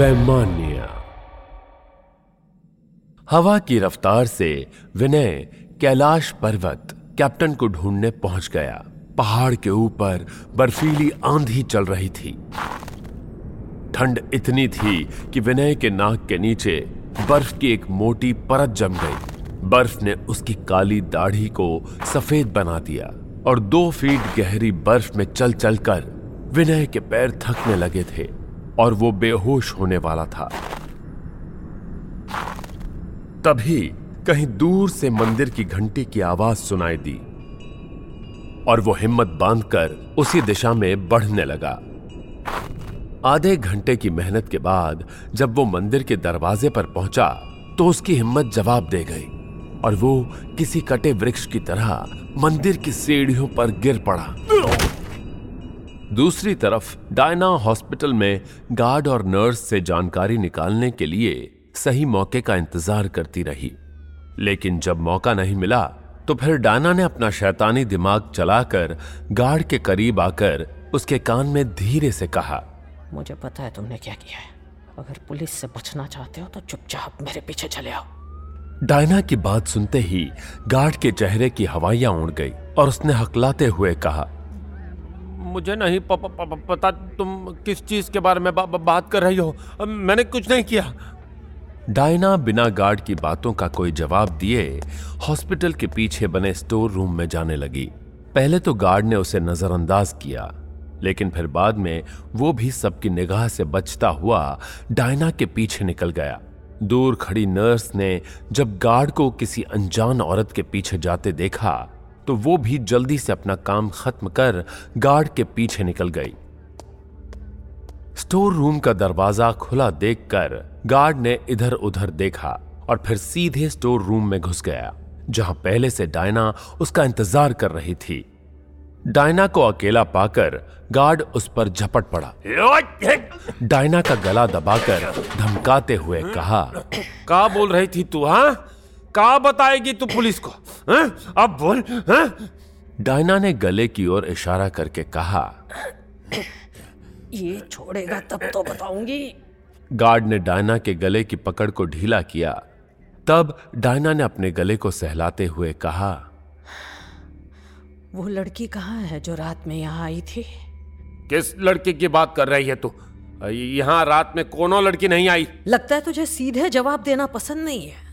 वैमान्य। हवा की रफ्तार से विनय कैलाश पर्वत कैप्टन को ढूँढने पहुँच गया। पहाड़ के ऊपर बर्फीली आंधी चल रही थी। ठंड इतनी थी कि विनय के नाक के नीचे बर्फ़ की एक मोटी परत जम गई। बर्फ़ ने उसकी काली दाढ़ी को सफ़ेद बना दिया और दो फीट गहरी बर्फ़ में चल चलकर विनय के पैर थकने लगे थे। और वो बेहोश होने वाला था। तभी कहीं दूर से मंदिर की घंटी की आवाज़ सुनाई दी और वो हिम्मत बांधकर उसी दिशा में बढ़ने लगा। आधे घंटे की मेहनत के बाद जब वो मंदिर के दरवाजे पर पहुँचा तो उसकी हिम्मत जवाब दे गई और वो किसी कटे वृक्ष की तरह मंदिर की सीढ़ियों पर गिर पड़ा। दूसरी तरफ़ डायना हॉस्पिटल में गार्ड और नर्स से जानकारी निकालने के लिए सही मौके का इंतज़ार करती रही। लेकिन जब मौका नहीं मिला तो फिर डायना ने अपना शैतानी दिमाग चलाकर गार्ड के करीब आकर उसके कान में धीरे से कहा मुझे पता है तुमने क्या किया है। अगर पुलिस से बचना चाहते हो तो चुपचाप मेरे पीछे चले आओ। डायना की बात सुनते ही गार्ड के चेहरे की हवाइयाँ उड़ गई और उसने हकलाते हुए कहा मुझे नहीं प, प, प, पता तुम किस चीज़ के बारे में बा, बात कर रही हो। मैंने कुछ नहीं किया। डायना बिना गार्ड की बातों का कोई जवाब दिए हॉस्पिटल के पीछे बने स्टोर रूम में जाने लगी। पहले तो गार्ड ने उसे नजरअंदाज किया लेकिन फिर बाद में वो भी सबकी निगाह से बचता हुआ डायना के पीछे निकल गया। दूर खड़ी नर्स ने जब गार्ड को किसी अनजान औरत के पीछे जाते देखा तो वो भी जल्दी से अपना काम खत्म कर गार्ड के पीछे निकल गई। स्टोर रूम का दरवाज़ा खुला देखकर गार्ड ने इधर उधर देखा और फिर सीधे स्टोर रूम में घुस गया, जहाँ पहले से डायना उसका इंतज़ार कर रही थी। डायना को अकेला पाकर गार्ड उस पर झपट पड़ा। डायना का गला दबाकर धमकाते हुए कहा का बोल रही थी तू हाँ? का बताएगी तू पुलिस को? हा? अब बोल हा? डायना ने गले की ओर इशारा करके कहा ये छोड़ेगा तब तो बताऊँगी। गार्ड ने डायना के गले की पकड़ को ढीला किया। तब डायना ने अपने गले को सहलाते हुए कहा वो लड़की कहाँ है जो रात में यहाँ आई थी? किस लड़की की बात कर रही है तू? यहाँ रात में कोनो लड़की नहीं आई? लगता है तुझे सीधे जवाब देना पसंद नहीं है।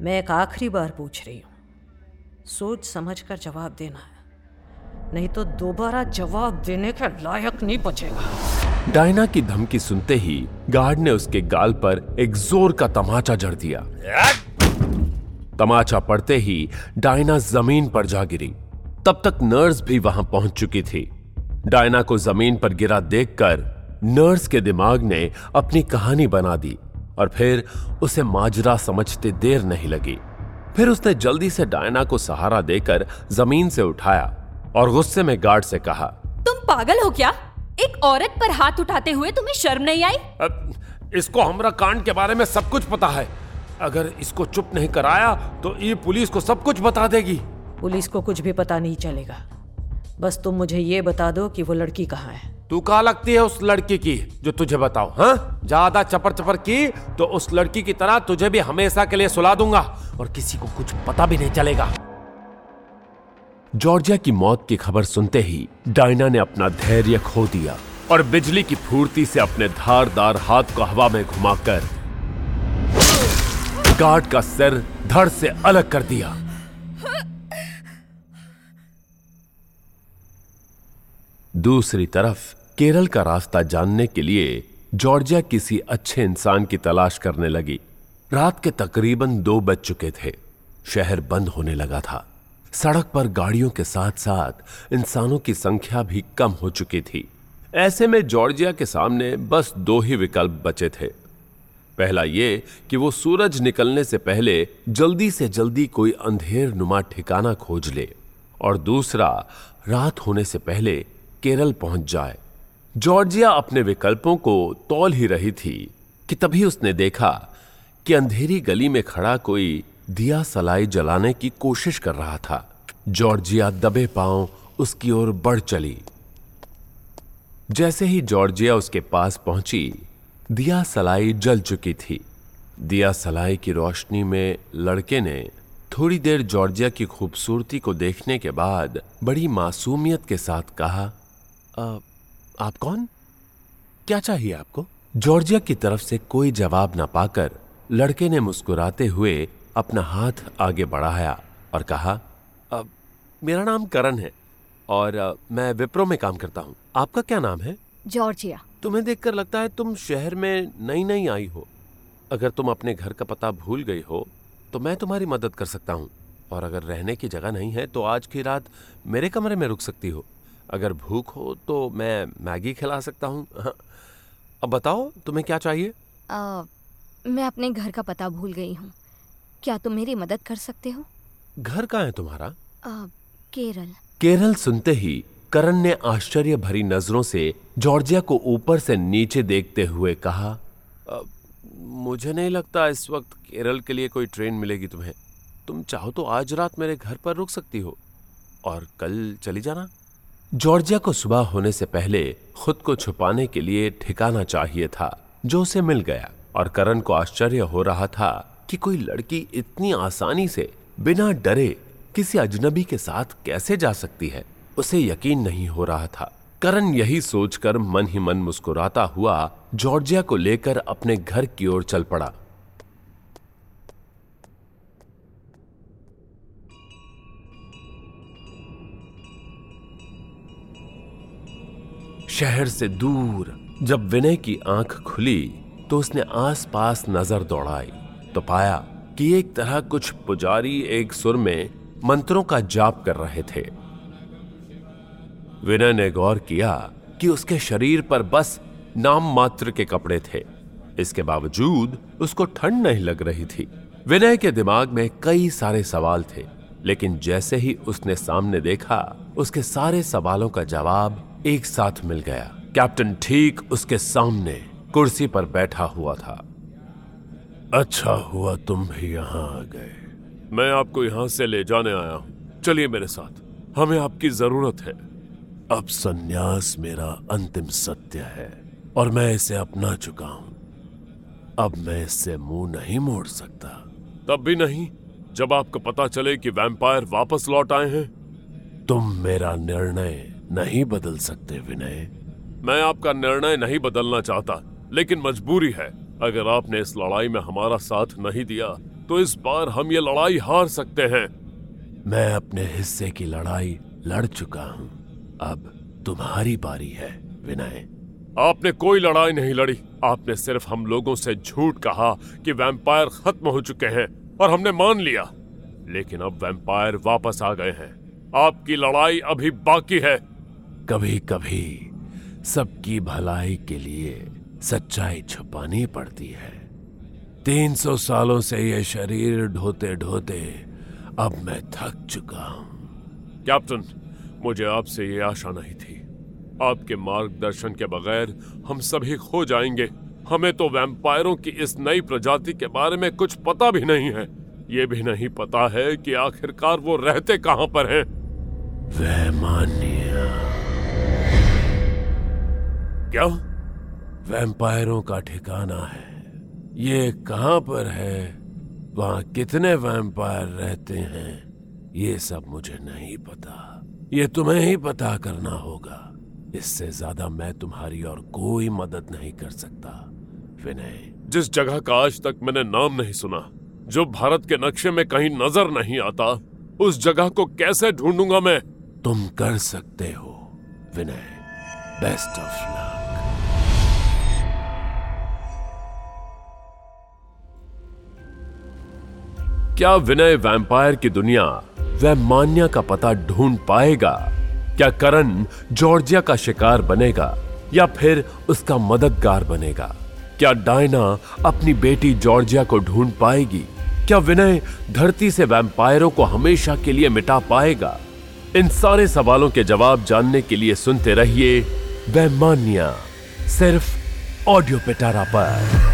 मैं एक आखिरी बार पूछ रही हूँ। सोच समझ कर जवाब देना है। नहीं तो दोबारा जवाब देने के लायक नहीं बचेगा। डायना की धमकी सुनते ही गार्ड ने उसके गाल पर एक ज़ोर का तमाचा जड़ दिया। तमाचा पड़ते ही डायना ज़मीन पर जा गिरी। तब तक नर्स भी वहाँ पहुँच चुकी थी। डायना को ज़मीन पर गिरा देखकर नर्स के दिमाग ने अपनी कहानी बना दी। और फिर उसे माजरा समझते देर नहीं लगी। फिर उसने जल्दी से डायना को सहारा देकर ज़मीन से उठाया और गुस्से में गार्ड से कहा तुम पागल हो क्या? एक औरत पर हाथ उठाते हुए तुम्हें शर्म नहीं आई? अब इसको हमरा कांड के बारे में सब कुछ पता है। अगर इसको चुप नहीं कराया तो ये पुलिस को सब कुछ बता देगी। पुलिस को कुछ भी पता नहीं चलेगा। बस तुम मुझे ये बता दो कि वो लड़की कहाँ है। तू कहा लगती है उस लड़की की, जो तुझे बताओ हाँ? ज़्यादा चपर चपर की तो उस लड़की की तरह तुझे भी हमेशा के लिए सुला दूँगा, और किसी को कुछ पता भी नहीं चलेगा। जॉर्जिया की मौत की खबर सुनते ही डायना ने अपना धैर्य खो दिया, और बिजली की फूर्ति से अपने धारदार हाथ को हवा में घुमाकर गार्ड का सिर धड़ से अलग कर दिया। दूसरी तरफ़ केरल का रास्ता जानने के लिए जॉर्जिया किसी अच्छे इंसान की तलाश करने लगी। रात के तकरीबन दो बज चुके थे। शहर बंद होने लगा था। सड़क पर गाड़ियों के साथ साथ इंसानों की संख्या भी कम हो चुकी थी। ऐसे में जॉर्जिया के सामने बस दो ही विकल्प बचे थे। पहला ये कि वो सूरज निकलने से पहले जल्दी से जल्दी कोई अंधेर नुमा ठिकाना खोज ले। और दूसरा, रात होने से पहले केरल पहुँच जाए। जॉर्जिया अपने विकल्पों को तौल ही रही थी कि तभी उसने देखा कि अंधेरी गली में खड़ा कोई दिया सलाई जलाने की कोशिश कर रहा था। जॉर्जिया दबे पाँव उसकी ओर बढ़ चली। जैसे ही जॉर्जिया उसके पास पहुँची दिया सलाई जल चुकी थी। दिया सलाई की रोशनी में लड़के ने थोड़ी देर जॉर्जिया की खूबसूरती को देखने के बाद बड़ी मासूमियत के साथ कहा "अ, आप कौन? क्या चाहिए आपको? जॉर्जिया की तरफ़ से कोई जवाब न पाकर लड़के ने मुस्कुराते हुए अपना हाथ आगे बढ़ाया और कहा "अ, मेरा नाम करण है और अ, मैं विप्रो में काम करता हूँ। आपका क्या नाम है? जॉर्जिया। तुम्हें देखकर लगता है तुम शहर में नई नई आई हो। अगर तुम अपने घर का पता भूल गई हो तो मैं तुम्हारी मदद कर सकता हूँ। और अगर रहने की जगह नहीं है तो आज की रात मेरे कमरे में रुक सकती हो। अगर भूख हो तो मैं मैगी खिला सकता हूँ। अब बताओ तुम्हें क्या चाहिए? आ, मैं अपने घर का पता भूल गई हूँ। क्या तुम मेरी मदद कर सकते हो? घर कहाँ है तुम्हारा? आ, केरल। केरल सुनते ही करण ने आश्चर्य भरी नज़रों से जॉर्जिया को ऊपर से नीचे देखते हुए कहा "अ, मुझे नहीं लगता इस वक्त केरल के लिए कोई ट्रेन मिलेगी तुम्हें। तुम चाहो तो आज रात मेरे घर पर रुक सकती हो। और कल चली जाना। जॉर्जिया को सुबह होने से पहले खुद को छुपाने के लिए ठिकाना चाहिए था, जो उसे मिल गया। और करण को आश्चर्य हो रहा था कि कोई लड़की इतनी आसानी से बिना डरे किसी अजनबी के साथ कैसे जा सकती है, उसे यकीन नहीं हो रहा था। करण यही सोचकर मन ही मन मुस्कुराता हुआ जॉर्जिया को लेकर अपने घर की ओर चल पड़ा। शहर से दूर, जब विनय की आँख खुली तो उसने आसपास नज़र दौड़ाई तो पाया कि एक तरह कुछ पुजारी एक सुर में मंत्रों का जाप कर रहे थे। विनय ने गौर किया कि उसके शरीर पर बस नाम मात्र के कपड़े थे। इसके बावजूद उसको ठंड नहीं लग रही थी। विनय के दिमाग में कई सारे सवाल थे, लेकिन जैसे ही उसने सामने देखा, उसके सारे सवालों का जवाब एक साथ मिल गया। कैप्टन ठीक उसके सामने कुर्सी पर बैठा हुआ था। अच्छा हुआ तुम भी यहाँ आ गए। मैं आपको यहाँ से ले जाने आया हूँ। चलिए मेरे साथ। हमें आपकी ज़रूरत है। अब सन्यास मेरा अंतिम सत्य है और मैं इसे अपना चुका हूँ। अब मैं इससे मुँह नहीं मोड़ सकता। तब भी नहीं। जब आपको पता चले कि वैम्पायर वापस लौट आए हैं। तुम मेरा निर्णय नहीं बदल सकते विनय। मैं आपका निर्णय नहीं बदलना चाहता लेकिन मजबूरी है। अगर आपने इस लड़ाई में हमारा साथ नहीं दिया तो इस बार हम ये लड़ाई हार सकते हैं। मैं अपने हिस्से की लड़ाई लड़ चुका हूँ। अब तुम्हारी बारी है विनय। आपने कोई लड़ाई नहीं लड़ी। आपने सिर्फ़ हम लोगों से झूठ कहा कि वैम्पायर खत्म हो चुके हैं और हमने मान लिया। लेकिन अब वैम्पायर वापस आ गए हैं। आपकी लड़ाई अभी बाकी है। कभी कभी सबकी भलाई के लिए सच्चाई छुपानी पड़ती है। तीन सौ सालों से ये शरीर ढोते ढोते अब मैं थक चुका हूँ। कैप्टन मुझे आपसे ये आशा नहीं थी। आपके मार्गदर्शन के बगैर हम सभी खो जाएँगे। हमें तो वैम्पायरों की इस नई प्रजाति के बारे में कुछ पता भी नहीं है। ये भी नहीं पता है कि आखिरकार वो रहते कहाँ पर हैं। वैमानिया क्या? वैम्पायरों का ठिकाना है। ये कहाँ पर है? वहाँ कितने वैम्पायर रहते हैं? ये सब मुझे नहीं पता। ये तुम्हें ही पता करना होगा। इससे ज़्यादा मैं तुम्हारी और कोई मदद नहीं कर सकता। विनय। जिस जगह का आज तक मैंने नाम नहीं सुना जो भारत के नक्शे में कहीं नज़र नहीं आता उस जगह को कैसे ढूंढूँगा मैं? तुम कर सकते हो विनय। बेस्ट ऑफ़ लक क्या विनय वैम्पायर की दुनिया वैमान्या का पता ढूंढ पाएगा? क्या करण जॉर्जिया का शिकार बनेगा या फिर उसका मददगार बनेगा? क्या डायना अपनी बेटी जॉर्जिया को ढूंढ पाएगी? क्या विनय धरती से वैम्पायरों को हमेशा के लिए मिटा पाएगा? इन सारे सवालों के जवाब जानने के लिए सुनते रहिए वैमान्या, सिर्फ़ ऑडियो पिटारा पर।